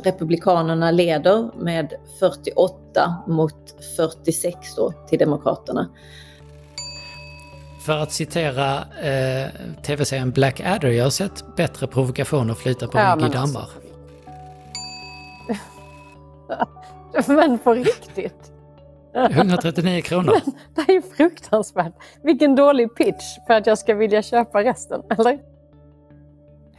att Republikanerna leder med 48 mot 46 då till Demokraterna. För att citera eh, tv-serien Black Adder, jag har sett bättre provokationer flyta på Ja, men alltså. dammar. Men på riktigt. 139 kronor. Det är ju fruktansvärt. Vilken dålig pitch för att jag ska vilja köpa resten, eller?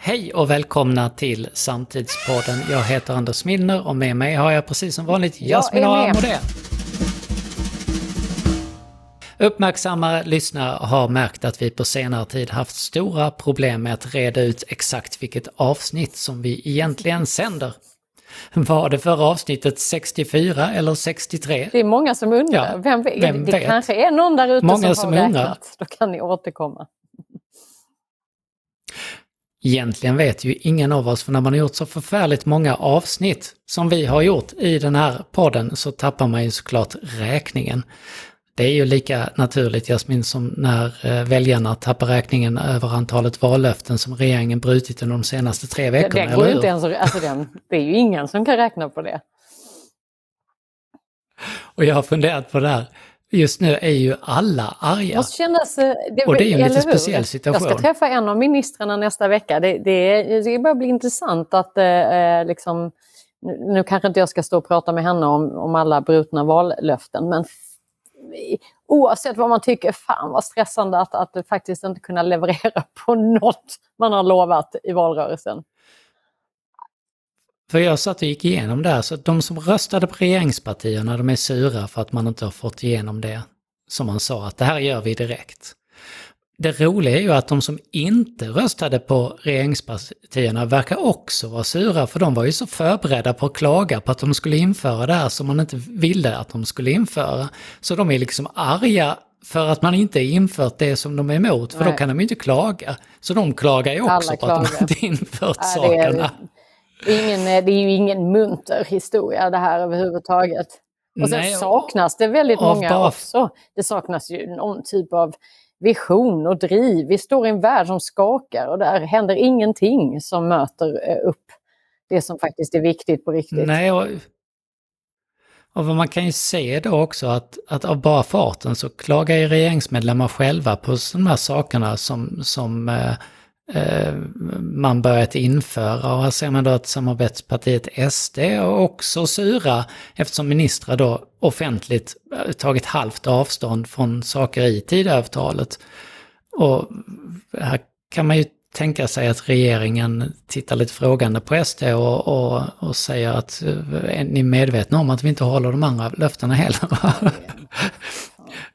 Hej och välkomna till Samtidspodden. Jag heter Anders Milner och med mig har jag precis som vanligt Jasmin. Aramodé. Uppmärksamma lyssnare har märkt att vi på senare tid haft stora problem med att reda ut exakt vilket avsnitt som vi egentligen sänder. Var det för avsnittet 64 eller 63? Det är många som undrar. Ja, vem, vet? vem det vet? kanske är någon där ute Många som, som har undrar. räknat. Då kan ni återkomma. Egentligen vet ju ingen av oss, för när man har gjort så förfärligt många avsnitt som vi har gjort i den här podden så tappar man ju såklart räkningen. Det är ju lika naturligt Jasmin som när eh, väljarna tappar räkningen över antalet vallöften som regeringen brutit under de senaste tre veckorna, det, går inte ens, alltså den, det är ju ingen som kan räkna på det. Och jag har funderat på det här. Just nu är ju alla arga. måste kännas... eh, Det, Och det är ju en lite hur? speciell situation. Jag ska träffa en av ministrarna nästa vecka. Det, det, det börjar bli intressant att eh, eh, liksom... Nu, kanske inte jag ska stå och prata med henne om, om alla brutna vallöften, men oavsett vad man tycker, fan vad stressande att, att faktiskt inte kunna leverera på något man har lovat i valrörelsen. För jag satt och gick igenom det här, så de som röstade på regeringspartierna, de är sura för att man inte har fått igenom det som man sa, att det här gör vi direkt. Det roliga är ju att de som inte röstade på regeringspartierna verkar också vara sura, för de var ju så förberedda på att klaga på att de skulle införa det här som man inte ville att de skulle införa. Så de är liksom arga för att man inte infört det som de är emot, för då Nej. kan de ju inte klaga. Så de klagar ju Alla också på att de klagar. inte infört Nej, sakerna. det, är ingen, det är ju ingen munter historia det här överhuvudtaget. Och sen Nej, saknas det väldigt många bara- också. Det saknas ju någon typ av vision och driv. Vi står i en värld som skakar och där händer ingenting som möter eh, upp det som faktiskt är viktigt på riktigt. Nej, och, och vad man kan ju se då också att, att av bara farten så klagar ju regeringsmedlemmar själva på sådana här sakerna som, som eh, eh, man börjat införa. Och här ser man då att samarbetspartiet SD är också sura eftersom ministrar då offentligt eh, tagit halvt avstånd från saker i Tidöavtalet. Och här kan man ju tänka sig att regeringen tittar lite frågande på SD och, och, och säger att eh, är ni medvetna om att vi inte håller de andra löftena heller?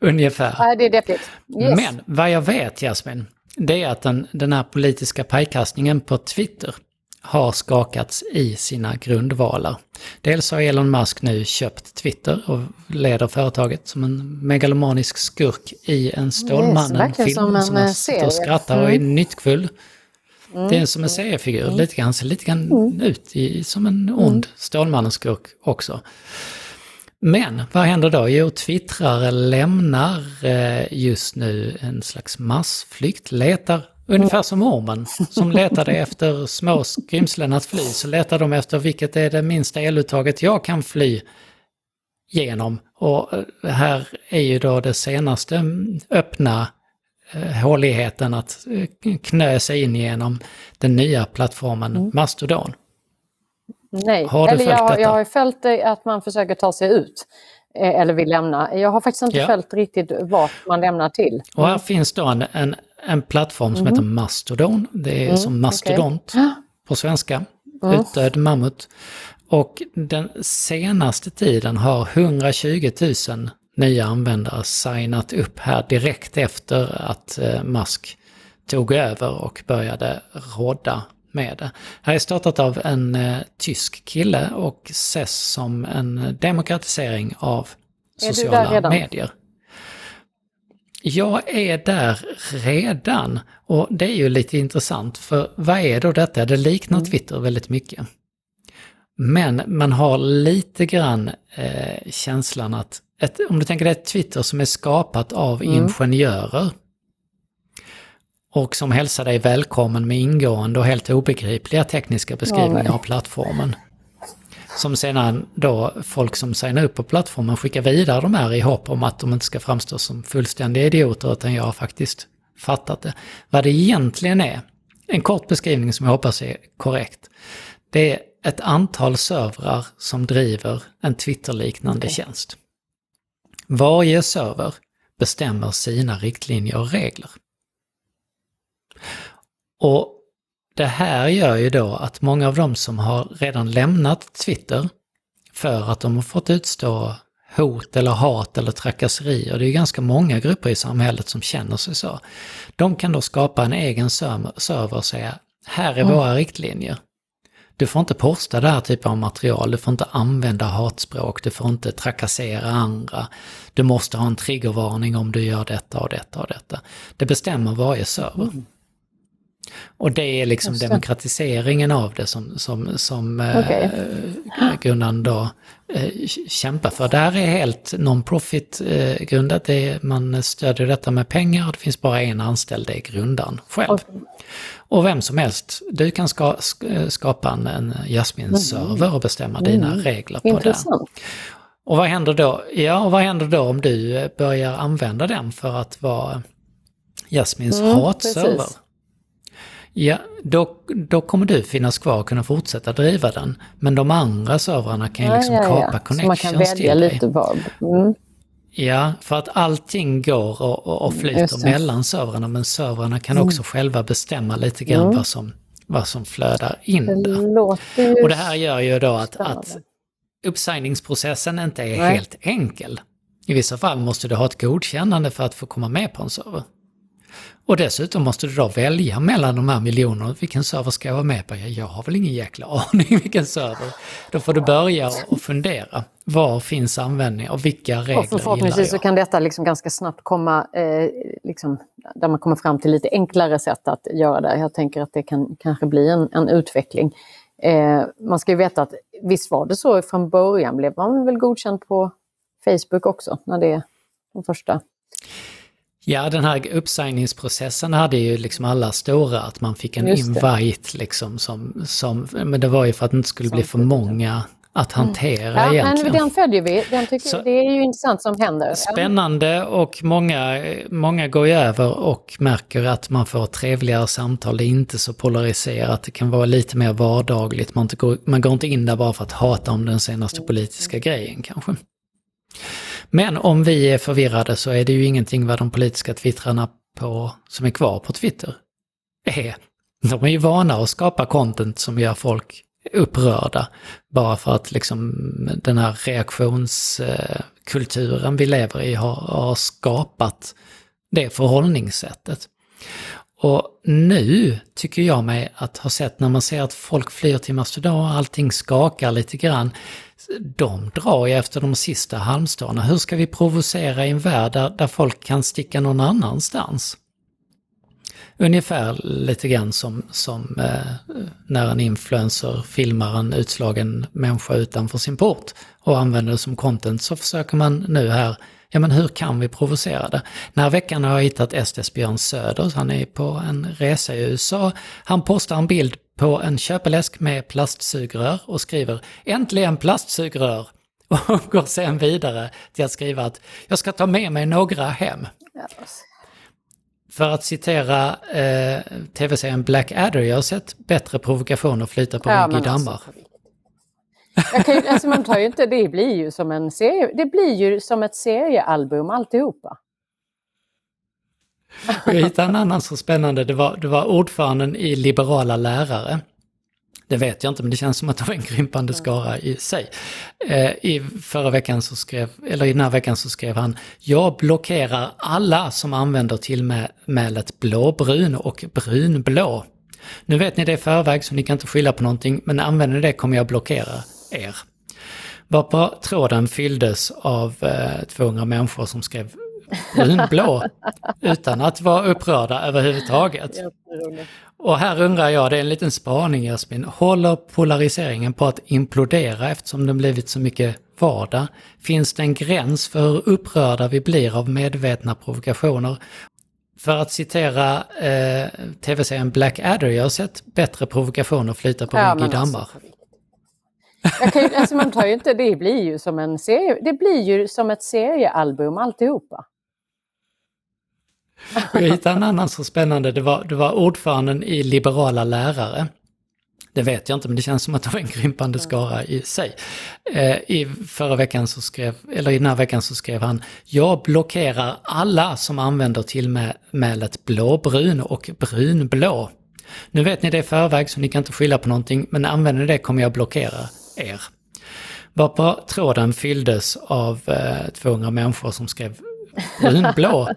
Ungefär. Nej, det är deppigt. Yes. Men vad jag vet Jasmin, det är att den, den här politiska pajkastningen på Twitter har skakats i sina grundvalar. Dels har Elon Musk nu köpt Twitter och leder företaget som en megalomanisk skurk i en Stålmannen-film som som man eh, sitter och skrattar och är Mm. nyckfull. Det är som en seriefigur, lite grann, ser lite grann ut i, som en ond Stålmannen-skurk också. Men vad händer då? Jo, twittrare lämnar eh, just nu en slags massflykt, letar ungefär som ormen som letade efter små skrymslen att fly, så letar de efter vilket är det minsta eluttaget jag kan fly genom. Och eh, här är ju då det senaste mm, öppna eh, håligheten att knö sig in genom den nya plattformen Mastodon. Nej, Har eller jag, detta? jag har följt att man försöker ta sig ut. eh, Eller vill lämna. Jag har faktiskt inte Ja. följt riktigt vart man lämnar till. Och här finns då en, en, en plattform som heter Mastodon. Det är som mastodont på svenska. Utdöd mammut. Och den senaste tiden har 120 000 nya användare signat upp här direkt efter att eh, Musk tog över och började rodda med det. Här är startat av en eh, tysk kille och ses som en demokratisering av Är du där sociala redan? medier. Jag är där redan och det är ju lite intressant för vad är då detta? Det liknar Twitter väldigt mycket. Men man har lite grann eh, känslan att, ett, om du tänker dig ett Twitter som är skapat av ingenjörer och som hälsar dig välkommen med ingående och helt obegripliga tekniska beskrivningar nej. av plattformen. som sedan då folk som signar upp på plattformen skickar vidare de här i hopp om att de inte ska framstå som fullständiga idioter utan jag har faktiskt fattat det. Vad det egentligen är, en kort beskrivning som jag hoppas är korrekt. Det är ett antal servrar som driver en Twitter-liknande okay. tjänst. Varje server bestämmer sina riktlinjer och regler. Och det här gör ju då att många av dem som har redan lämnat Twitter för att de har fått utstå hot eller hat eller trakasserier, det är ju ganska många grupper i samhället som känner sig så. De kan då skapa en egen server och säga, här är mm. våra riktlinjer. Du får inte posta det här typen av material, du får inte använda hatspråk, du får inte trakassera andra. Du måste ha en triggervarning om du gör detta och detta och detta. Det bestämmer varje server. Mm. Och det är liksom Just demokratiseringen av det som, som, som okay. eh, Gunnan då eh, kämpar för. Det här är helt non-profit eh, grundat. Det man stödjer detta med pengar och det finns bara en anställd, det är grundaren själv. Okay. Och vem som helst, du kan ska, skapa en, en Jasmin-server och bestämma mm. dina regler på Intressant. det. Och vad händer då? Ja, och vad händer då om du börjar använda den för att vara Jasmins mm, hatserver? Precis. Ja, då, då kommer du finnas kvar och kunna fortsätta driva den. Men de andra servrarna kan ju liksom ja, ja, kapa connections till dig. Man kan välja lite vad. Mm. Ja, för att allting går och, och, flyter mellan servrarna men servrarna kan mm. också själva bestämma lite grann mm. vad, som, vad som flödar in där. Och det här gör ju då att, att uppsigningsprocessen inte är Nej. helt enkel. I vissa fall måste du ha ett godkännande för att få komma med på en server. Och dessutom måste du då välja mellan de här miljonerna. Vilken server ska jag vara med på? Jag har väl ingen jäkla aning vilken server. Då får du börja och fundera. Var finns användning och vilka regler och Förhoppningsvis så kan detta liksom ganska snabbt komma, eh, liksom, där man kommer fram till lite enklare sätt att göra det. Jag tänker att det kan kanske bli en, en utveckling. Eh, man ska ju veta att visst var det så från början, blev man väl godkänd på Facebook också, när det är de första Ja, den här uppsigningsprocessen hade ju liksom alla stora, att man fick en invite liksom som, som, men det var ju för att det inte skulle bli för många att mm. hantera mm. ja, egentligen. Men den följer vi, den tycker, Så, det är ju intressant som händer. Spännande och många, många går ju över och märker att man får trevligare samtal, det är inte så polariserat, det kan vara lite mer vardagligt, man, inte går, man går inte in där bara för att hata om den senaste mm. politiska grejen kanske. Men om vi är förvirrade så är det ju ingenting vad de politiska twittrarna på, som är kvar på Twitter är. De är ju vana att skapa content som gör folk upprörda. Bara för att liksom den här reaktionskulturen vi lever i har, har skapat det förhållningssättet. Och nu tycker jag mig att ha sett när man ser att folk flyr till Mastodon, allting skakar lite grann de drar ju efter de sista halmstråna. Hur ska vi provocera i en värld där, där folk kan sticka någon annanstans? Ungefär lite grann som, som eh, när en influencer filmar en utslagen människa utanför sin port och använder det som content så försöker man nu här, ja men hur kan vi provocera det? Den här veckan har jag hittat SDs Björn Söder, han är på en resa i USA. Han postar en bild på en köpeläsk med plastsugrör och skriver “Äntligen plastsugrör” och går sen vidare till att skriva att “Jag ska ta med mig några hem”. För att citera eh, tv-serien Black Adder, jag har sett bättre provokationer flyta på ja, dammar. Alltså, ju, alltså man tar ju inte, det blir ju som en serie, det blir ju som ett seriealbum alltihopa. Jag hittade en annan så spännande, det var, det var ordföranden i Liberala lärare. Det vet jag inte, men det känns som att det var en krympande skara i sig. Eh, I förra veckan så skrev, eller i den här veckan så skrev han Jag blockerar alla som använder tillmälet blåbrun och brunblå. Nu vet ni det i förväg så ni kan inte skylla på någonting, men använder ni det kommer jag blockera er. Varpå tråden fylldes av eh, 200 människor som skrev brunblå utan att vara upprörda överhuvudtaget. Och här undrar jag, det är en liten spaning Jasmin, håller polariseringen på att implodera eftersom den blivit så mycket vardag? Finns det en gräns för hur upprörda vi blir av medvetna provokationer? För att citera eh, tv-serien Black Adder, jag har sett bättre provokationer flyta på ja, rygg i dammar. Alltså, Kan, alltså man tar ju inte, det blir ju som en serie, det blir ju som ett seriealbum alltihopa. Jag hittade en annan så spännande, det var, det var ordföranden i Liberala lärare. Det vet jag inte, men det känns som att det var en krympande skara i sig. Eh, I förra veckan så skrev, eller i den här veckan så skrev han, jag blockerar alla som använder tillmälet blåbrun och brunblå. Nu vet ni det i förväg så ni kan inte skylla på någonting, men använder ni det kommer jag blockera er. Varpå tråden fylldes av eh, 200 människor som skrev brunblå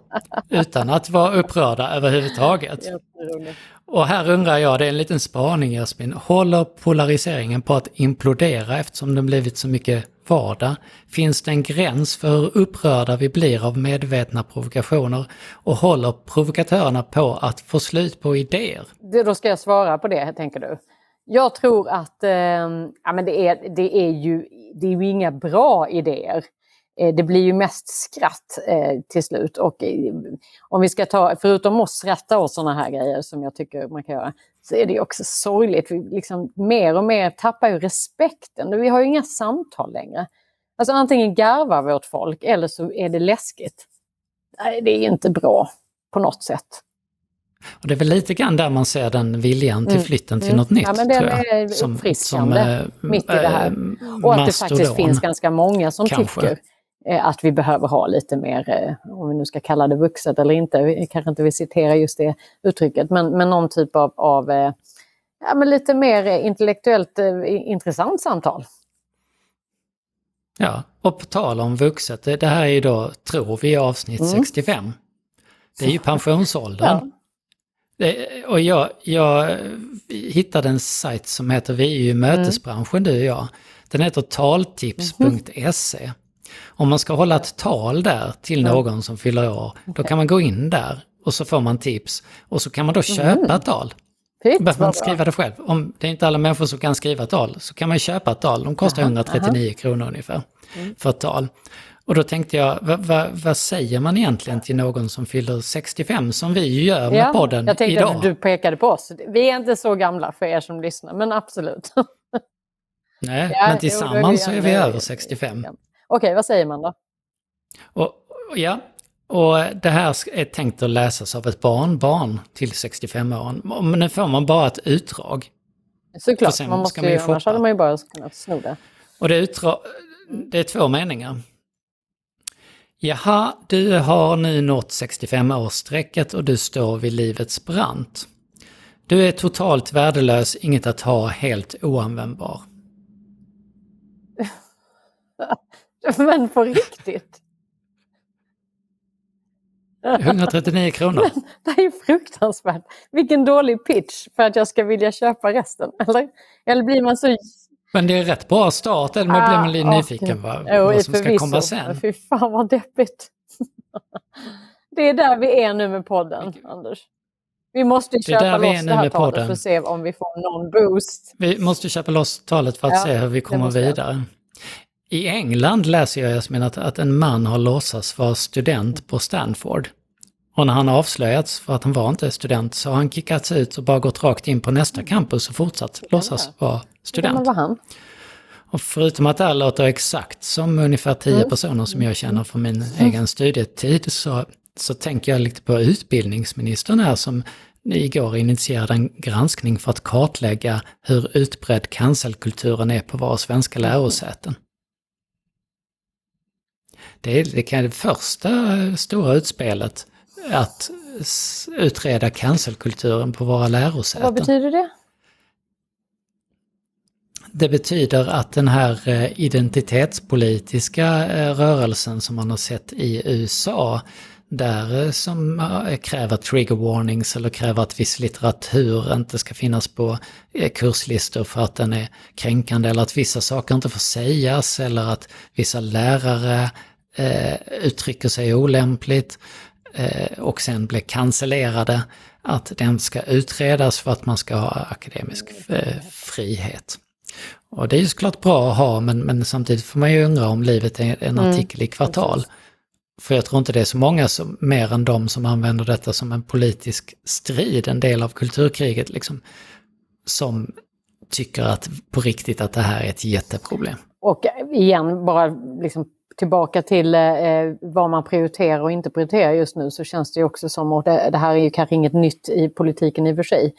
utan att vara upprörda överhuvudtaget. Och här undrar jag, det är en liten spaning Jasmin, håller polariseringen på att implodera eftersom det blivit så mycket vardag? Finns det en gräns för hur upprörda vi blir av medvetna provokationer? Och håller provokatörerna på att få slut på idéer? Då ska jag svara på det, tänker du. Jag tror att eh, ja, men det, är, det, är ju, det är ju inga bra idéer. Eh, det blir ju mest skratt eh, till slut. Och eh, om vi ska ta, förutom att skratta åt sådana här grejer som jag tycker man kan göra, så är det ju också sorgligt. Vi liksom mer och mer tappar ju respekten. Vi har ju inga samtal längre. Alltså antingen garvar vårt folk eller så är det läskigt. Nej, det är inte bra på något sätt. Och det är väl lite grann där man ser den viljan till mm. flytten mm. till något nytt. Ja, men det är uppfriskande som, som, mitt i det här. Och att det faktiskt finns ganska många som kanske. tycker Eh, att vi behöver ha lite mer, eh, om vi nu ska kalla det vuxet eller inte, vi kanske inte vill citera just det uttrycket, men, men någon typ av, av eh, ja, men lite mer intellektuellt intressant samtal. Ja, och på tal om vuxet, det här är ju då, tror vi, avsnitt mm. 65. Det är ju pensionsåldern. Ja. Och jag, jag hittade en sajt som heter, vi är ju mötesbranschen du och jag. Den heter taltips.se. Mm. Om man ska hålla ett tal där till någon som fyller år, då kan man gå in där och så får man tips. Och så kan man då köpa mm. ett tal. Fint, behöver man inte skriva det själv. Om det är inte alla människor som kan skriva tal så kan man köpa ett tal. De kostar aha, 139 aha. kronor ungefär mm. för ett tal. Och då tänkte jag, vad, vad, vad, säger man egentligen till någon som fyller 65 som vi ju gör med ja, podden jag tänkte idag? Att du pekade på oss. Vi är inte så gamla för er som lyssnar, men absolut. Nej, ja, men tillsammans så är vi över 65. Okej, vad säger man då? Och, ja, och det här är tänkt att läsas av ett barnbarn till 65-åringen. Men nu får man bara ett utdrag. Såklart, man måste man ju, annars hade man ju bara kunnat sno det. Och det, utdrag, det är två meningar. Jaha, du har nu nått 65-årsstrecket och du står vid livets brant. Du är totalt värdelös, inget att ha, helt oanvändbar. Men på riktigt? 139 kronor. det är ju fruktansvärt. Vilken dålig pitch för att jag ska vilja köpa resten. Eller, eller blir man så... Men det är rätt bra start, eller man blir man lite nyfiken vad, jo, vad som ska komma sen. Fy fan vad deppigt. det är där vi är nu med podden, Anders. Vi måste köpa loss det här talet för att se om vi får någon boost. Vi måste köpa loss talet för att ja, se hur vi kommer vidare. I England läser jag Jasmin att, att en man har låtsats vara student på Stanford. Och när han avslöjats för att han var inte student så har han kickats ut och bara gått rakt in på nästa campus och fortsatt låtsas vara student. var han? Och förutom att det här låter exakt som ungefär tio mm. personer som jag känner från min mm. egen studietid så, så tänker jag lite på utbildningsministern här som igår initierade en granskning för att kartlägga hur utbredd cancelkulturen är på våra svenska lärosäten. Det är, det kan det första stora utspelet att utreda cancelkulturen på våra lärosäten. Vad betyder det? Det betyder att den här eh, identitetspolitiska eh, rörelsen som man har sett i USA, där eh, som kräver trigger warnings eller kräver att viss litteratur inte ska finnas på kurslistor för att den är kränkande eller att vissa saker inte får sägas eller att vissa lärare eh, uttrycker sig olämpligt eh, och sen blir cancellerade, att den ska utredas för att man ska ha akademisk eh, frihet. Och det är ju såklart bra att ha, men, men samtidigt får man ju undra om livet är en mm. artikel i kvartal. För jag tror inte det är så många som, mer än de som använder detta som en politisk strid, en del av kulturkriget, liksom, som tycker att på riktigt att det här är ett jätteproblem. Och igen, bara liksom tillbaka till eh, eh, vad man prioriterar och inte prioriterar just nu så känns det också som, och det, det här är ju kanske inget nytt i politiken i och för sig,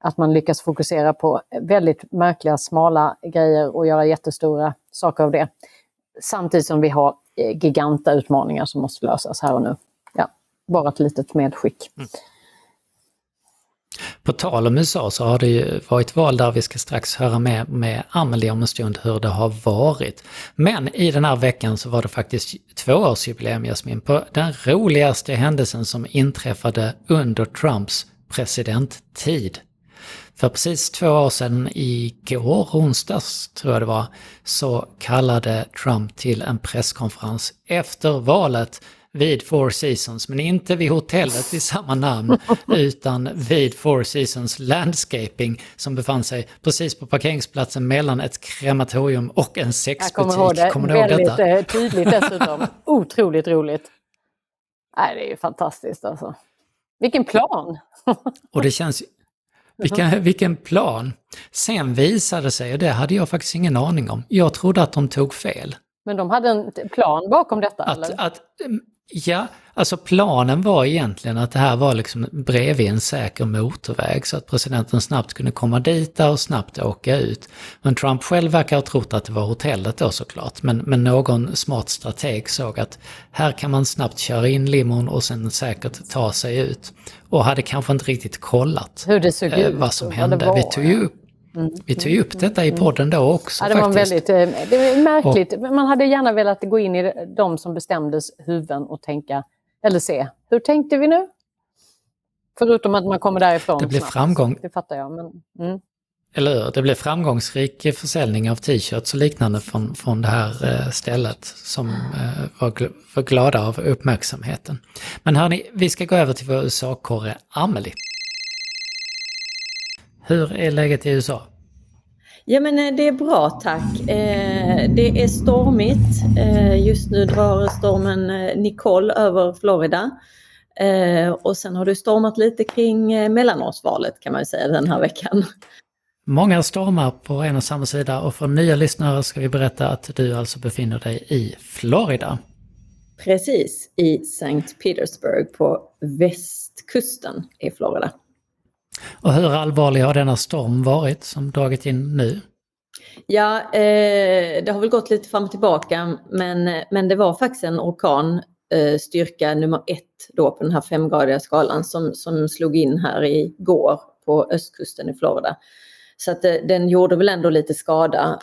att man lyckas fokusera på väldigt märkliga, smala grejer och göra jättestora saker av det. Samtidigt som vi har eh, giganta utmaningar som måste lösas här och nu. Ja, bara ett litet medskick. Mm. På tal om USA så har det ju varit val där vi ska strax höra med, med Amelie om en stund hur det har varit. Men i den här veckan så var det faktiskt tvåårsjubileum Jasmin på den roligaste händelsen som inträffade under Trumps presidenttid. För precis två år sedan, igår, onsdags tror jag det var, så kallade Trump till en presskonferens efter valet vid Four Seasons, men inte vid hotellet i samma namn, utan vid Four Seasons Landscaping som befann sig precis på parkeringsplatsen mellan ett krematorium och en sexbutik. Jag kommer ihåg det, kommer väldigt detta? Eh, tydligt dessutom. Otroligt roligt. Nej, det är ju fantastiskt alltså. Vilken plan! och det känns vilken, vilken plan! Sen visade det sig, och det hade jag faktiskt ingen aning om, jag trodde att de tog fel. Men de hade en plan bakom detta? Att, eller? att Ja, alltså planen var egentligen att det här var liksom bredvid en säker motorväg så att presidenten snabbt kunde komma dit och snabbt åka ut. Men Trump själv verkar ha trott att det var hotellet då såklart. Men, men någon smart strateg såg att här kan man snabbt köra in limon och sen säkert ta sig ut. Och hade kanske inte riktigt kollat Hur det såg eh, ut, vad som hände. Vi tog ju upp. Vi tog ju upp detta i mm. podden då också. Ja, det, var väldigt, eh, det var märkligt. Och, Man hade gärna velat gå in i de som bestämdes huvuden och tänka, eller se, hur tänkte vi nu? Förutom att man kommer därifrån Det blev snabbt. framgång. Det fattar jag. Men, mm. Eller hur? Det blev framgångsrik försäljning av t-shirts och liknande från, från det här eh, stället som eh, var, var glada av uppmärksamheten. Men hörni, vi ska gå över till vår USA-korre Amelie. Hur är läget i USA? Ja men eh, det är bra tack. Eh, det är stormigt. Eh, just nu drar stormen Nicole över Florida. Och sen har det stormat lite kring mellanårsvalet kan man säga den här veckan. Många stormar på en och samma sida och för nya lyssnare ska vi berätta att du alltså befinner dig i Florida. Precis, i St. Petersburg på västkusten i Florida. Och hur allvarlig har denna storm varit som dragit in nu? Ja, eh, det har väl gått lite fram och tillbaka men, men det var faktiskt en orkan eh, styrka nummer ett då på den här femgradiga skalan som, som slog in här igår på östkusten i Florida. Så att eh, den gjorde väl ändå lite skada.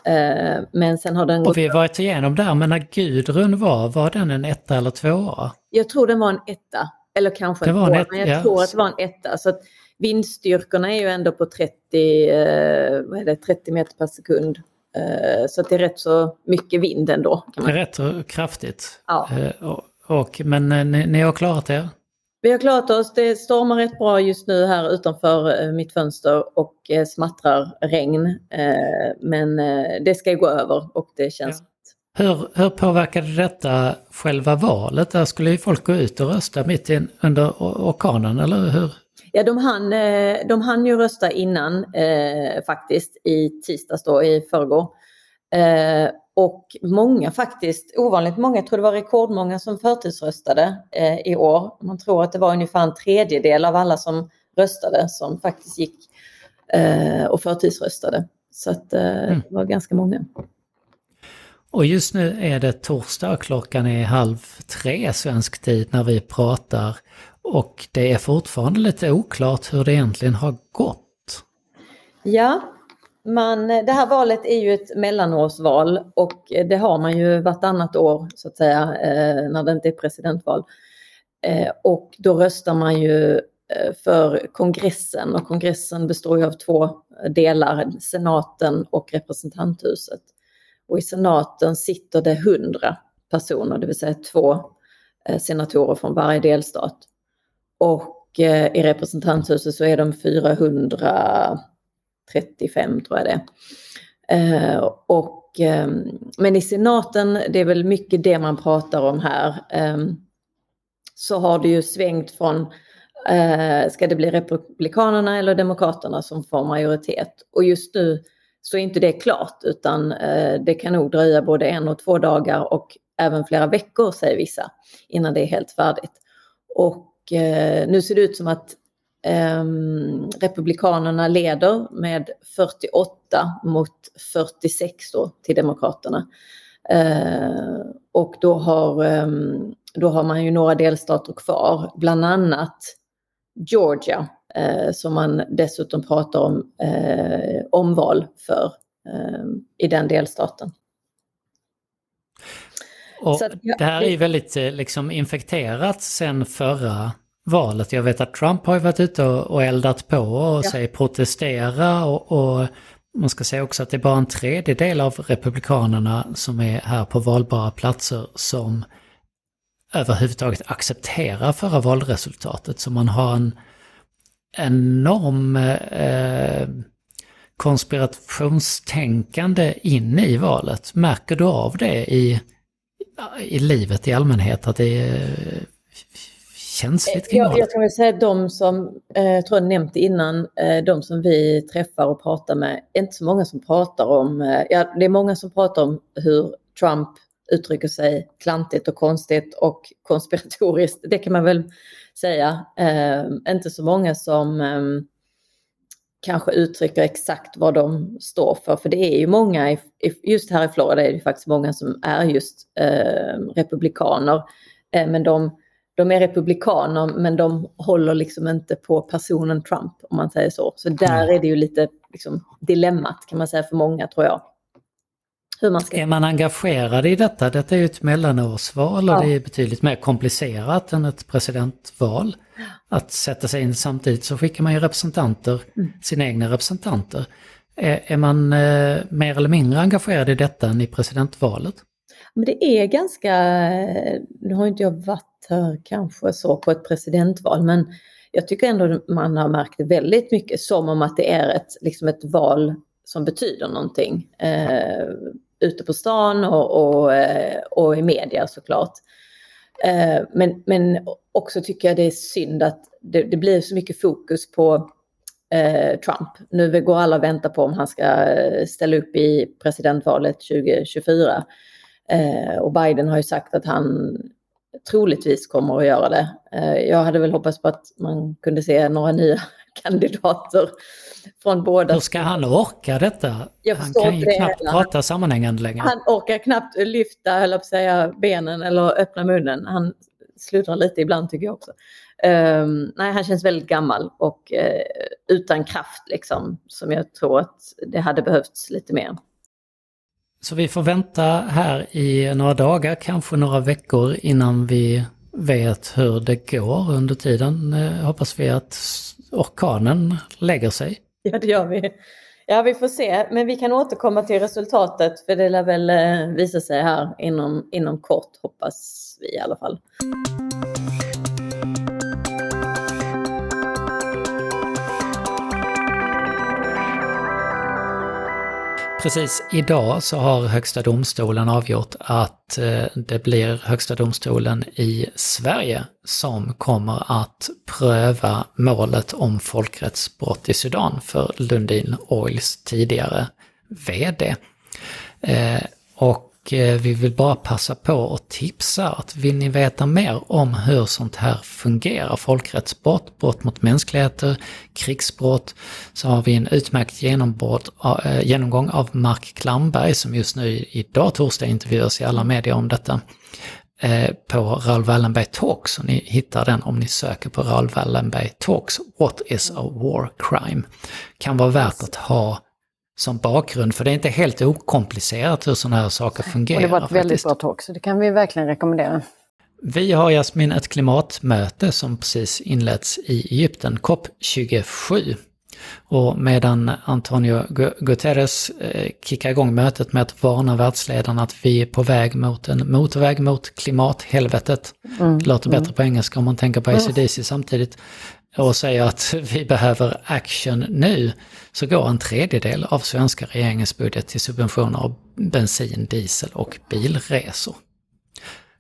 Men sen har den... Och vi har varit igenom där, men när Gudrun var, var den en etta eller tvåa? Jag tror den var en etta. Eller kanske en tvåa, men jag ja. tror att det var en etta. Så Vindstyrkorna är ju ändå på 30, eh, vad är det, 30 meter per sekund. Eh, så det är rätt så mycket vind ändå. Kan man... Rätt så kraftigt. Ja. Eh, och, och, men ni, ni har klarat er? Vi har klarat oss. Det stormar rätt bra just nu här utanför mitt fönster och smattrar regn. Men det ska gå över och det känns... Ja. Hur, hur påverkade detta själva valet? Där skulle ju folk gå ut och rösta mitt in, under orkanen, eller hur? Ja, de hann, eh, de hann ju rösta innan eh, faktiskt i tisdags då, i förrgår. Eh, och många faktiskt, ovanligt många, jag tror det var rekordmånga som förtidsröstade eh, i år. Man tror att det var ungefär en tredjedel av alla som röstade som faktiskt gick eh, och förtidsröstade. Så att eh, mm. det var ganska många. Och just nu är det torsdag, klockan är halv tre svensk tid när vi pratar. Och det är fortfarande lite oklart hur det egentligen har gått. Ja, man, det här valet är ju ett mellanårsval och det har man ju vartannat år så att säga eh, när det inte är presidentval. Eh, och då röstar man ju eh, för kongressen och kongressen består ju av två delar, senaten och representanthuset. Och i senaten sitter det hundra personer, det vill säga två senatorer från varje delstat. Och eh, i representanthuset så är de 435 tror jag det eh, och, eh, Men i senaten, det är väl mycket det man pratar om här, ehm, så har det ju svängt från eh, ska det bli Republikanerna eller Demokraterna som får majoritet? Och just nu så är inte det klart utan eh, det kan nog dröja både en och två dagar och även flera veckor säger vissa innan det är helt färdigt. Och eh, nu ser det ut som att eh, Republikanerna leder med 48 mot 46 då till Demokraterna. Eh, och då har, ehm, då har man ju några delstater kvar, bland annat Georgia eh, som man dessutom pratar om eh, omval för ehm, i den delstaten. Och att, ja, det här är ju väldigt eh, liksom infekterat sen förra valet. Jag vet att Trump har ju varit ute och, eldat på och ja. säger protestera och, och man ska säga också att det är bara en tredjedel av republikanerna som är här på valbara platser som överhuvudtaget accepterar förra valresultatet. Så man har en enorm eh, konspirationstänkande inne i valet. Märker du av det i, i livet i allmänhet? Att det är känsligt kring jag, jag kan väl säga att de som, eh, jag tror jag nämnt innan, eh, de som vi träffar och pratar med, är inte så många som pratar om, eh, ja det är många som pratar om hur Trump uttrycker sig klantigt och konstigt och konspiratoriskt. Det kan man väl säga. Eh, inte så många som eh, kanske uttrycker exakt vad de står för. För det är ju många, just här i Florida är det faktiskt många som är just eh, republikaner. Eh, men de, de är republikaner men de håller liksom inte på personen Trump om man säger så. Så där är det ju lite liksom, dilemmat kan man säga för många tror jag hur man ska... Är man engagerad i detta? Detta är ju ett mellanårsval och ja. det är betydligt mer komplicerat än ett presidentval. Att sätta sig in samtidigt så skickar man ju representanter, mm. sina egna representanter. Är, är man eh, mer eller mindre engagerad i detta än i presidentvalet? Men det är ganska, nu har inte jag varit här kanske så på ett presidentval, men jag tycker ändå man har märkt väldigt mycket som om att det är ett, liksom ett val som betyder någonting. Eh, ute på stan och, och, eh, och i media såklart. Eh, men, men också tycker jag det är synd att det, det blir så mycket fokus på eh, Trump. Nu går alla och väntar på om han ska ställa upp i presidentvalet 2024. och Biden har ju sagt att han troligtvis kommer att göra det. jag hade väl hoppats på att man kunde se några nya kandidater från båda. Hur ska han orka detta? Han kan ju knappt heller. prata sammanhängande längre. Han orkar knappt lyfta, eller säga, benen eller öppna munnen. Han sluddrar lite ibland tycker jag också. Um, nej, han känns väldigt gammal och uh, utan kraft liksom, som jag tror att det hade behövts lite mer. Så vi får vänta här i några dagar, kanske några veckor innan vi vet hur det går. Under tiden uh, hoppas vi att orkanen lägger sig. Ja, det gör vi. Ja, vi får se. Men vi kan återkomma till resultatet för det lär väl eh, visa sig här inom, inom kort, hoppas vi i alla fall. Precis idag så har Högsta domstolen avgjort att eh, det blir Högsta domstolen i Sverige som kommer att pröva målet om folkrättsbrott i Sudan för Lundin Oils tidigare VD. Eh, och och eh, vi vill bara passa på att tipsa att vill ni veta mer om hur sånt här fungerar, folkrättsbrott, brott mot mänskligheter, krigsbrott, så har vi en utmärkt eh, genomgång av Mark Klamberg som just nu idag torsdag intervjuas i alla medier om detta eh, på Raoul Wallenberg Talks. Och ni hittar den om ni söker på Raoul Wallenberg Talks What is a war crime? Kan vara värt att ha som bakgrund, för det är inte helt okomplicerat hur sådana här saker fungerar. Och det var ett väldigt bra talk, så det kan vi verkligen rekommendera. Vi har Jasmin ett klimatmöte som precis inletts i Egypten, COP27. Och medan Antonio Guterres eh, kickar igång mötet med att varna världsledarna att vi är på väg mot en motorväg mot klimathelvetet. Mm, det låter mm. bättre på engelska om man tänker på ACDC mm. samtidigt och säger att vi behöver action nu, så går en tredjedel av svenska regeringens budget till subventioner av bensin, diesel och bilresor.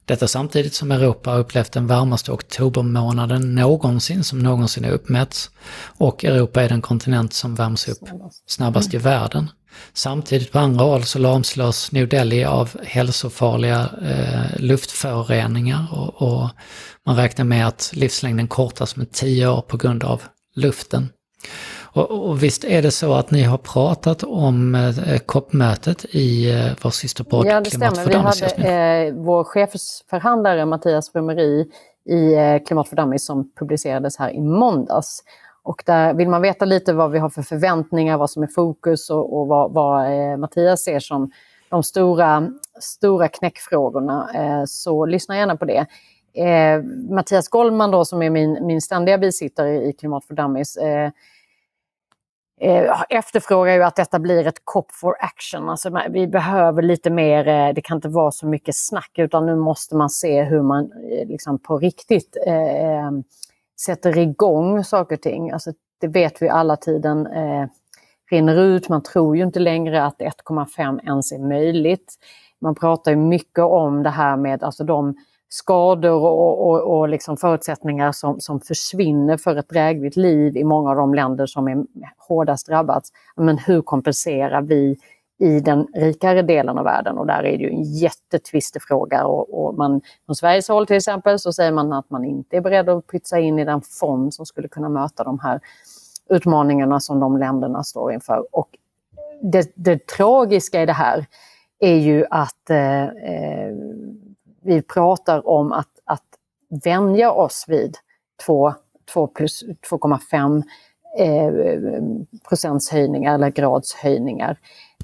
Detta samtidigt som Europa har upplevt den varmaste oktobermånaden någonsin som någonsin har uppmätts. Och Europa är den kontinent som värms upp snabbast i världen. Samtidigt på andra håll så lamslås New Delhi av hälsofarliga eh, luftföroreningar och, och, man räknar med att livslängden kortas med tio år på grund av luften. Och, och visst är det så att ni har pratat om eh, COP-mötet i eh, vår systerpodd Ja, det stämmer. Vi hade eh, vår chefsförhandlare Mattias Brumeri i eh, Klimat för Dummies som publicerades här i måndags. Och där vill man veta lite vad vi har för förväntningar, vad som är fokus och, och vad, vad eh, Mattias ser som de stora, stora knäckfrågorna, eh, så lyssna gärna på det. Eh, Mattias Gollman då, som är min, min ständiga bisittare i Klimat för Dummies, eh, eh, efterfrågar ju att detta blir ett COP for action. Alltså, vi behöver lite mer, eh, det kan inte vara så mycket snack utan nu måste man se hur man eh, liksom på riktigt eh, eh sätter igång saker och ting. Alltså, det vet vi alla tiden eh, rinner ut. Man tror ju inte längre att 1,5 ens är möjligt. Man pratar ju mycket om det här med alltså de skador och, och, och liksom förutsättningar som, som försvinner för ett drägligt liv i många av de länder som är hårdast drabbats. Men hur kompenserar vi i den rikare delen av världen och där är det ju en jättetvistig fråga. Och, och man, från Sveriges håll till exempel så säger man att man inte är beredd att pytsa in i den fond som skulle kunna möta de här utmaningarna som de länderna står inför. Och det, det tragiska i det här är ju att eh, eh vi pratar om att, att vänja oss vid 2, 2 plus 2,5 eh, procents höjningar eller gradshöjningar.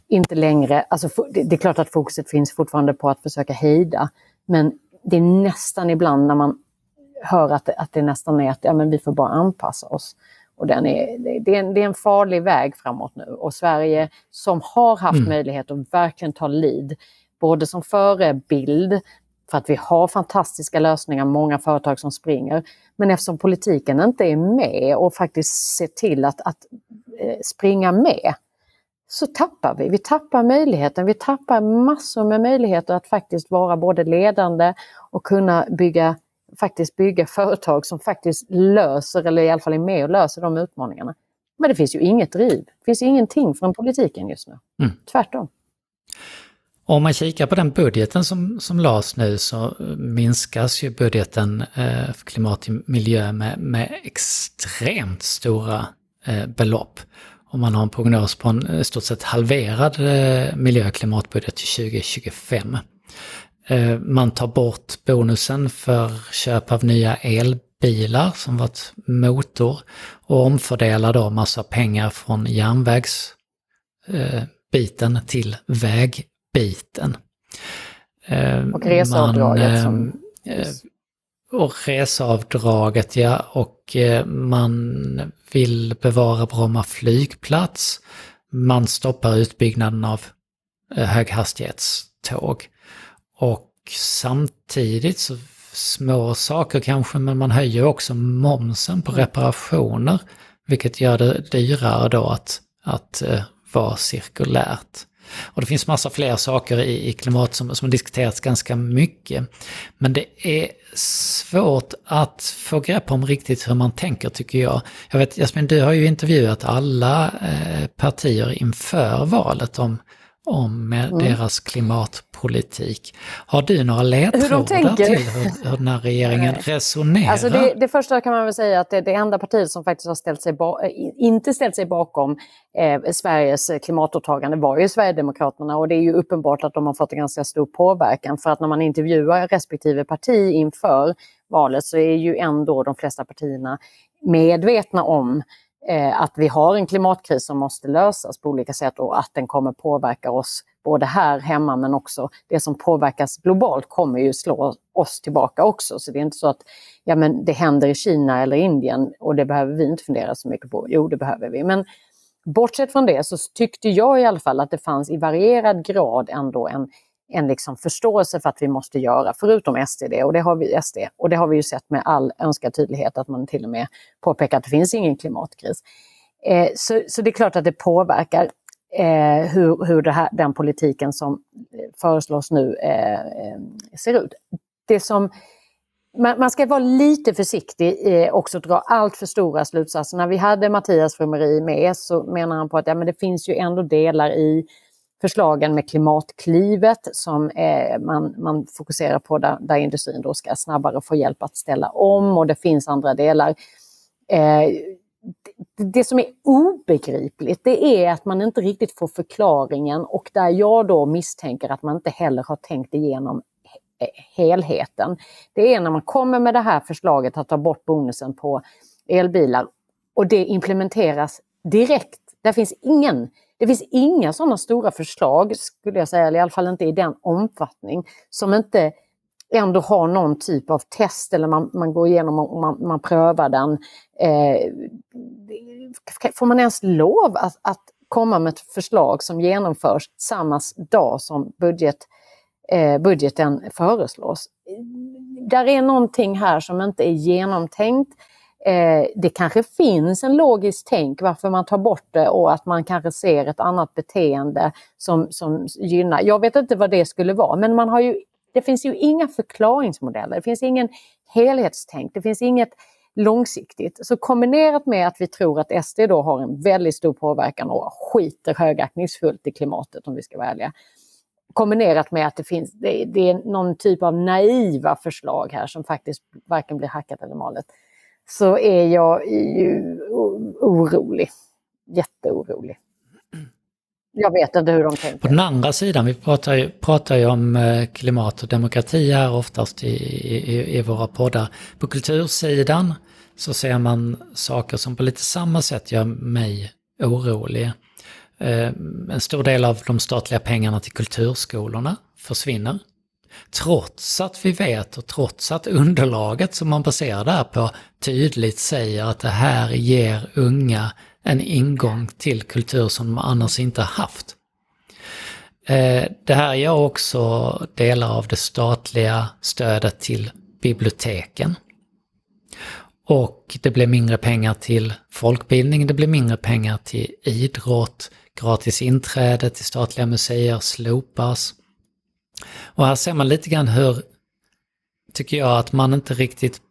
Inte längre, alltså det är klart att fokuset finns fortfarande på att försöka hejda, men det är nästan ibland när man hör att, att det nästan är att ja, men vi får bara anpassa oss. Och den är, det, är en, det är en farlig väg framåt nu. Och Sverige som har haft mm. möjlighet att verkligen ta lead, både som förebild för att vi har fantastiska lösningar, många företag som springer. Men eftersom politiken inte är med och faktiskt ser till att, att eh, springa med så tappar vi. Vi tappar möjligheten, vi tappar massor med möjligheter att faktiskt vara både ledande och kunna bygga, faktiskt bygga företag som faktiskt löser, eller i alla fall är med och löser de utmaningarna. Men det finns ju inget driv, det finns ingenting från politiken just nu. Mm. Tvärtom. Om man kikar på den budgeten som, som lades nu så minskas ju budgeten eh, för klimat och miljö med, med extremt stora eh, belopp. Och man har en prognos på en i stort sett halverad eh, miljö och klimatbudget till 2025. Eh, man tar bort bonusen för köp av nya elbilar som varit motor och omfördelar då massa pengar från järnvägsbiten eh, till väg biten. Eh, och reseavdraget man, som... Eh, och reseavdraget, ja. Och eh, man vill bevara Bromma flygplats. Man stoppar utbyggnaden av höghastighetståg. Och samtidigt så små saker kanske, men man höjer också momsen på reparationer. Vilket gör det dyrare då att, att vara cirkulärt. Och det finns massa fler saker i, i klimat som, som har diskuterats ganska mycket. Men det är svårt att få grepp om riktigt hur man tänker tycker jag. Jag vet Jasmin, du har ju intervjuat alla eh, partier inför valet om, om mm. deras klimatpolitik. Har du några ledtrådar till hur, hur den här regeringen resonerar? Alltså det, det, första kan man väl säga att det, det enda partiet som faktiskt har ställt sig inte ställt sig bakom eh, Sveriges klimatåtagande var ju Sverigedemokraterna och det är ju uppenbart att de har fått en ganska stor påverkan för att när man intervjuar respektive parti inför valet så är ju ändå de flesta partierna medvetna om eh, Eh, att vi har en klimatkris som måste lösas på olika sätt och att den kommer påverka oss både här hemma men också det som påverkas globalt kommer ju slå oss tillbaka också. Så det är inte så att ja, men det händer i Kina eller Indien och det behöver vi inte fundera så mycket på. Jo, det behöver vi. Men bortsett från det så tyckte jag i alla fall att det fanns i varierad grad ändå en en liksom förståelse för att vi måste göra, förutom SD det, och det har vi, SD, och det har vi ju sett med all önskad tydlighet att man till och med påpekar att det finns ingen klimatkris. Eh, så, så det är klart att det påverkar eh, hur, hur här, den politiken som eh, föreslås nu eh, eh, ser ut. det som man, man ska vara lite försiktig eh, också dra allt för stora slutsatser. När vi hade Mattias Frumeri med så menar han på att ja, men det finns ju ändå delar i förslagen med Klimatklivet som eh, man, man fokuserar på där, där industrin då ska snabbare få hjälp att ställa om och det finns andra delar. Eh, det, det som är obegripligt det är att man inte riktigt får förklaringen och där jag då misstänker att man inte heller har tänkt igenom eh, helheten. Det är när man kommer med det här förslaget att ta bort bonusen på elbilar och det implementeras direkt. Det finns ingen det finns inga sådana stora förslag, skulle jag säga, eller i alla fall inte i den omfattning, som inte ändå har någon typ av test eller man, man går igenom och man, man prövar den. Eh, får man ens lov att, att komma med ett förslag som genomförs samma dag som budget, eh, budgeten föreslås? Där är någonting här som inte är genomtänkt. Eh, det kanske finns en logisk tänk varför man tar bort det och att man kanske ser ett annat beteende som, som gynnar. Jag vet inte vad det skulle vara men man har ju, det finns ju inga förklaringsmodeller, det finns ingen helhetstänk, det finns inget långsiktigt. Så kombinerat med att vi tror att SD då har en väldigt stor påverkan och skiter högaktningsfullt i klimatet om vi ska vara ärliga. Kombinerat med att det finns det, det är någon typ av naiva förslag här som faktiskt varken blir hackat eller malet så är jag ju orolig. Jätteorolig. Jag vet inte hur de tänker. På den andra sidan, vi pratar ju, pratar ju om eh, klimat och demokrati här oftast i, i, i våra poddar. På kultursidan så ser man saker som på lite samma sätt gör mig orolig. Eh, en stor del av de statliga pengarna till kulturskolorna försvinner. Trots att vi vet och trots att underlaget som man baserar det här på tydligt säger att det här ger unga en ingång till kultur som de annars inte haft. Eh, det här gör också delar av det statliga stödet till biblioteken. Och det blir mindre pengar till folkbildning, det blir mindre pengar till idrott, gratis inträde till statliga museer slopas. Och här ser man lite grann hur, tycker jag, att man inte riktigt,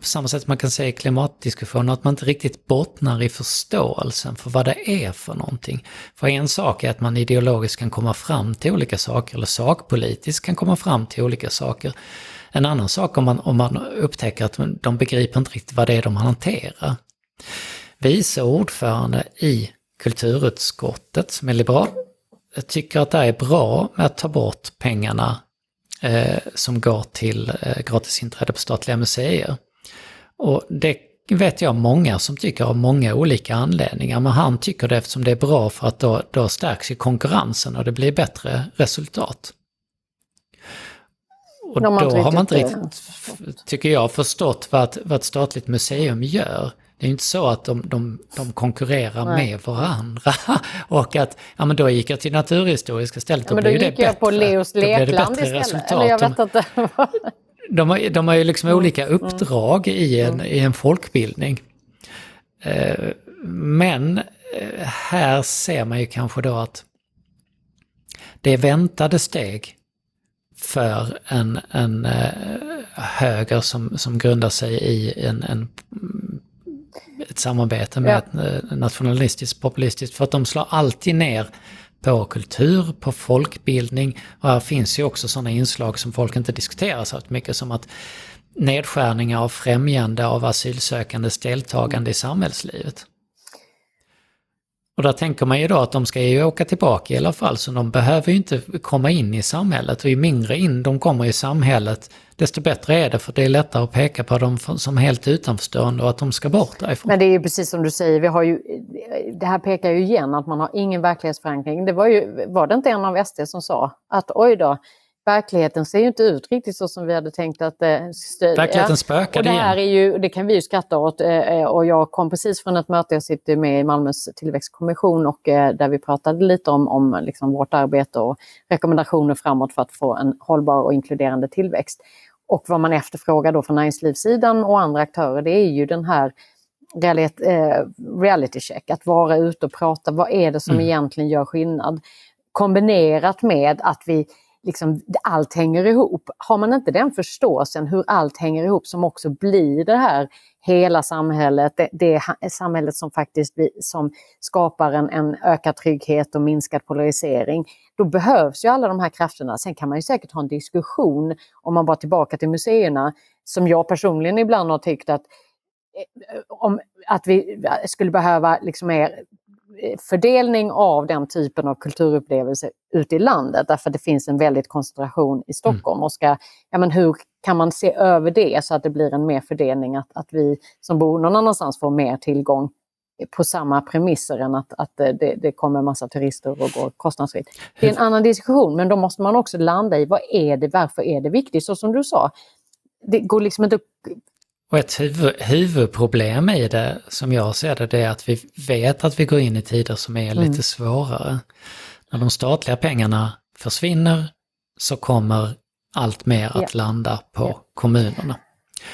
på samma sätt man kan säga i klimatdiskussioner, att man inte riktigt bottnar i förståelsen för vad det är för någonting. För en sak är att man ideologiskt kan komma fram till olika saker, eller sakpolitiskt kan komma fram till olika saker. En annan sak om man, om man upptäcker att de begriper inte riktigt vad det är de hanterar. Vice ordförande i kulturutskottet, som är liberal, jag tycker att det är bra med att ta bort pengarna eh, som går till eh, gratisinträde på statliga museer. Och det vet jag många som tycker av många olika anledningar, men han tycker det eftersom det är bra för att då, då stärks ju konkurrensen och det blir bättre resultat. Och då har man inte riktigt, tycker jag, förstått vad, vad ett statligt museum gör. Det är inte så att de, de, de konkurrerar Nej. med varandra. och att, ja men då gick jag till Naturhistoriska stället, ja, då blir det bättre. Då gick jag på Leos Lekland istället. Resultat. Eller jag vet inte. de, har, de har ju liksom mm. olika mm. uppdrag mm. i, en, i en folkbildning. Eh, men eh, här ser man ju kanske då att det är väntade steg för en, en eh, höger som, som grundar sig i en, en ett samarbete med ja. ett eh, nationalistiskt, populistiskt, för att de slår alltid ner på kultur, på folkbildning. Och här finns ju också sådana inslag som folk inte diskuterar så mycket som att nedskärningar av främjande av asylsökandes deltagande i samhällslivet. Och där tänker man ju då att de ska ju åka tillbaka i alla fall, så de behöver ju inte komma in i samhället. Och ju mindre in de kommer i samhället, desto bättre är det, för det är lättare att peka på dem som helt utanförstående och att de ska bort därifrån. Men det är ju precis som du säger, vi har ju, det här pekar ju igen att man har ingen verklighetsförankring. Det var ju, var det inte en av SD som sa att oj då, verkligheten ser ju inte ut riktigt så som vi hade tänkt att det eh, skulle. Verkligheten spökar och det här är ju, Det kan vi ju skratta åt eh, eh, och jag kom precis från ett möte, jag sitter med i Malmös tillväxtkommission och där vi pratade lite om, om liksom vårt arbete och rekommendationer framåt för att få en hållbar och inkluderande tillväxt. Och vad man efterfrågar då från näringslivssidan och andra aktörer det är ju den här reality check, att vara ute och prata, vad är det som mm. egentligen gör skillnad? Kombinerat med att vi liksom, allt hänger ihop. Har man inte den förståelsen hur allt hänger ihop som också blir det här hela samhället, det, det samhället som faktiskt som skapar en, en ökad trygghet och minskad polarisering, då behövs ju alla de här krafterna. Sen kan man ju säkert ha en diskussion, om man bara tillbaka till museerna, som jag personligen ibland har tyckt att eh, om att vi eh, skulle behöva liksom mer fördelning av den typen av kulturupplevelser ute i landet därför det finns en väldigt koncentration i Stockholm. Mm. Och ska, ja, men hur kan man se över det så att det blir en mer fördelning, att, att vi som bor någon annanstans får mer tillgång på samma premisser än att, att det, det kommer massa turister och går kostnadsfritt. Det är en annan diskussion men då måste man också landa i vad är det, varför är det viktigt? Så som du sa, det går liksom inte och ett huvud, huvudproblem i det, som jag ser det, det är att vi vet att vi går in i tider som är mm. lite svårare. När de statliga pengarna försvinner så kommer allt mer att ja. landa på ja. kommunerna.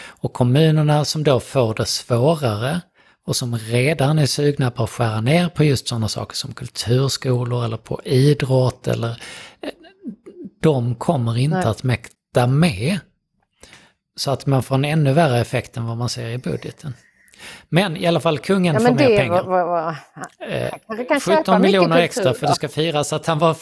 Och kommunerna som då får det svårare och som redan är sugna på att skära ner på just sådana saker som kulturskolor eller på idrott eller... Eh, de kommer inte Nej. att mäkta med så att man får en ännu värre effekt än vad man ser i budgeten. Men i alla fall kungen ja, får mer pengar. Var, var, eh, 17 miljoner extra för det ska firas att han var...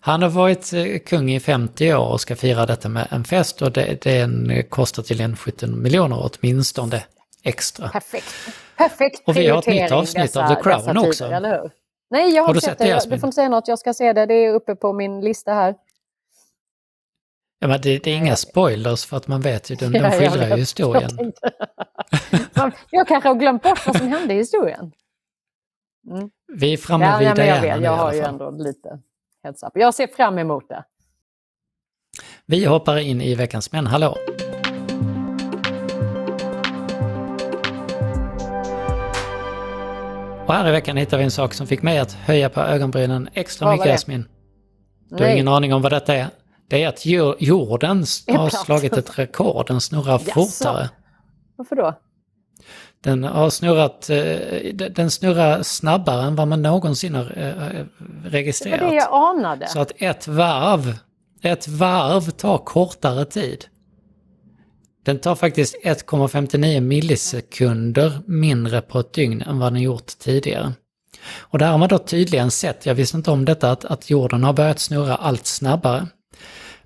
Han har varit eh, kung i 50 år och ska fira detta med en fest och det, det kostar till en 17 miljoner åtminstone extra. Perfekt. Perfekt Och vi har ett nytt avsnitt dessa, av The Crown också. Tider, Nej, jag har, har sett, sett det. det du får inte säga något, jag ska se det. Det är uppe på min lista här. Ja, men det, det, är inga spoilers för att man vet ju, de, de skildrar ju historien. Jag, jag kanske har glömt bort vad som hände i historien. Mm. Vi är framme ja, vid ja, jag vet, Jag har ju ändå lite heads up. Jag ser fram emot det. Vi hoppar in i veckans män, hallå! Och här i veckan hittar vi en sak som fick mig att höja på ögonbrynen extra mycket, Jasmin. Du har ingen aning om vad detta är? Det är att jorden har slagit ett rekord, den snurrar fortare. Varför då? Den har snurrat, eh, den snurrar snabbare än vad man någonsin har eh, registrerat. Det var det jag anade. Så att ett varv, ett varv tar kortare tid. Den tar faktiskt 1,59 millisekunder mindre på ett dygn än vad den gjort tidigare. Och där har man då tydligen sett, jag visste inte om detta, att, att jorden har börjat snurra allt snabbare.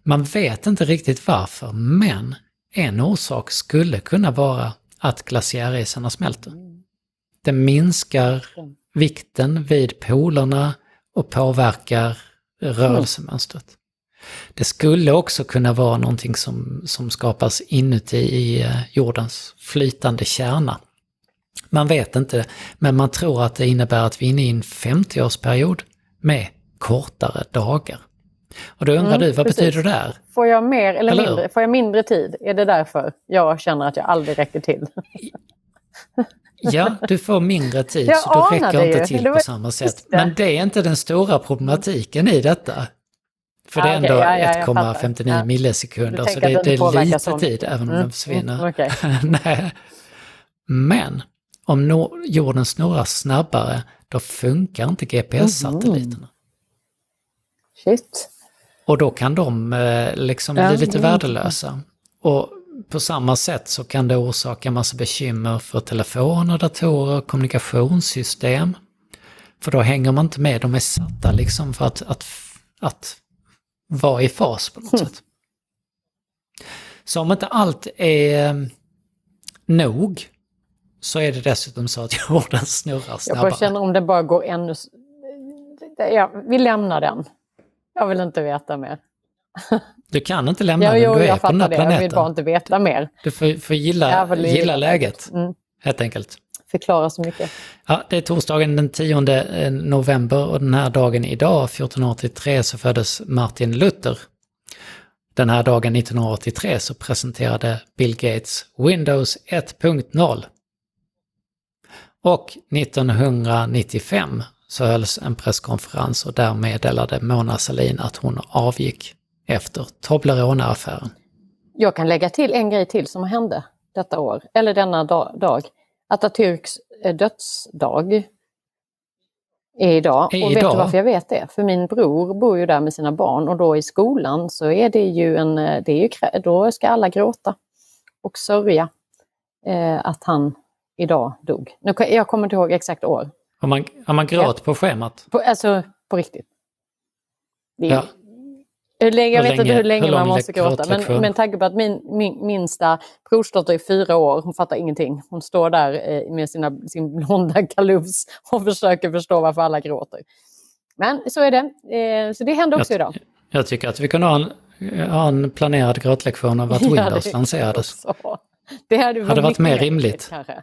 Man vet inte riktigt varför, men en orsak skulle kunna vara att glaciärisarna smälter. Det minskar vikten vid polerna och påverkar rörelsemönstret. Det skulle också kunna vara någonting som, som skapas inuti i eh, jordens flytande kärna. Man vet inte, men man tror att det innebär att vi är inne i en 50-årsperiod med kortare dagar. Och då undrar mm, du, vad precis. betyder det där? Får jag mer eller, eller mindre, får jag mindre tid? Är det därför jag känner att jag aldrig räcker till? Ja, du får mindre tid, jag så du räcker inte till på samma sätt. Men det är inte den stora problematiken i detta. För det är ändå ja, ja, 1,59 ja. millisekunder, så det, det är lite som... tid även om mm, den försvinner. Mm, okay. Nej. Men om no jorden snurrar snabbare, då funkar inte GPS-satelliterna. Mm. Shit. Och då kan de eh, liksom ja, bli lite värdelösa. Och på samma sätt så kan det orsaka massa bekymmer för telefoner, datorer, kommunikationssystem. För då hänger man inte med, de är satta liksom för att, att, att vara i fas på något mm. sätt. Så om inte allt är eh, nog så är det dessutom så att jorden snurrar snabbare. Jag känner om det bara går ännu... Ja, vi lämnar den. Jag vill inte veta mer. Du kan inte lämna ja, den, du är på den här det. planeten. Jag vill bara inte veta mer. Du får, får gilla, gilla läget, mm. helt enkelt. Förklara så mycket. Ja, det är torsdagen den 10 eh, november och den här dagen idag, 1483, så föddes Martin Luther. Den här dagen 1983 så presenterade Bill Gates Windows 1.0. Och 1995 så hölls en presskonferens och där meddelade Mona Sahlin att hon avgick efter Toblerone-affären. Jag kan lägga till en grej till som hände detta år, eller denna dag. Atatürks eh, dödsdag är idag. Är och vet idag? du varför jag vet det? För min bror bor ju där med sina barn och då i skolan så är det ju en, eh, det är ju, då ska alla gråta och sörja eh, att han idag dog. Nu, jag kommer inte ihåg exakt år. Har man, har man gråt på schemat? På, alltså på riktigt. Det Ja. hur länge, jag Hur vet inte hur länge hur man måste gråta. Men, men tanke på att min, min minsta brorsdotter är fyra år, hon fattar ingenting. Hon står där eh, med sina, sin blonda kalufs och försöker förstå varför alla gråter. Men så är det. Eh, så det hände också Jag- idag. Jag tycker att vi kunde ha en, ha en planerad gråtlektion av att Ja, Windows det- lanserades. Det hade, Hade varit mer rimligt. Kanske.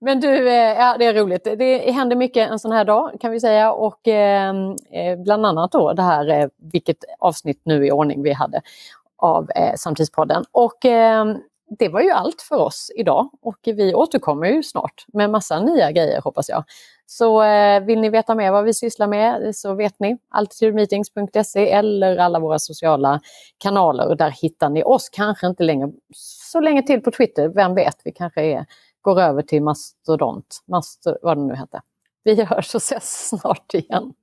Men du, eh, ja, det är roligt. Det händer mycket en sån här dag kan vi säga och ehm, eh, bland annat då det här, eh, vilket avsnitt nu i ordning vi hade av eh, Samtidspodden. Och eh, det var ju allt för oss idag och vi återkommer ju snart med massa nya grejer hoppas jag. Så eh, vill ni veta mer vad vi sysslar med så vet ni altitudemeetings.se eller alla våra sociala kanaler och där hittar ni oss. Kanske inte längre så länge till på Twitter, vem vet, vi kanske är, går över till mastodont, Mastor, vad det nu hette. Vi hörs och ses snart igen.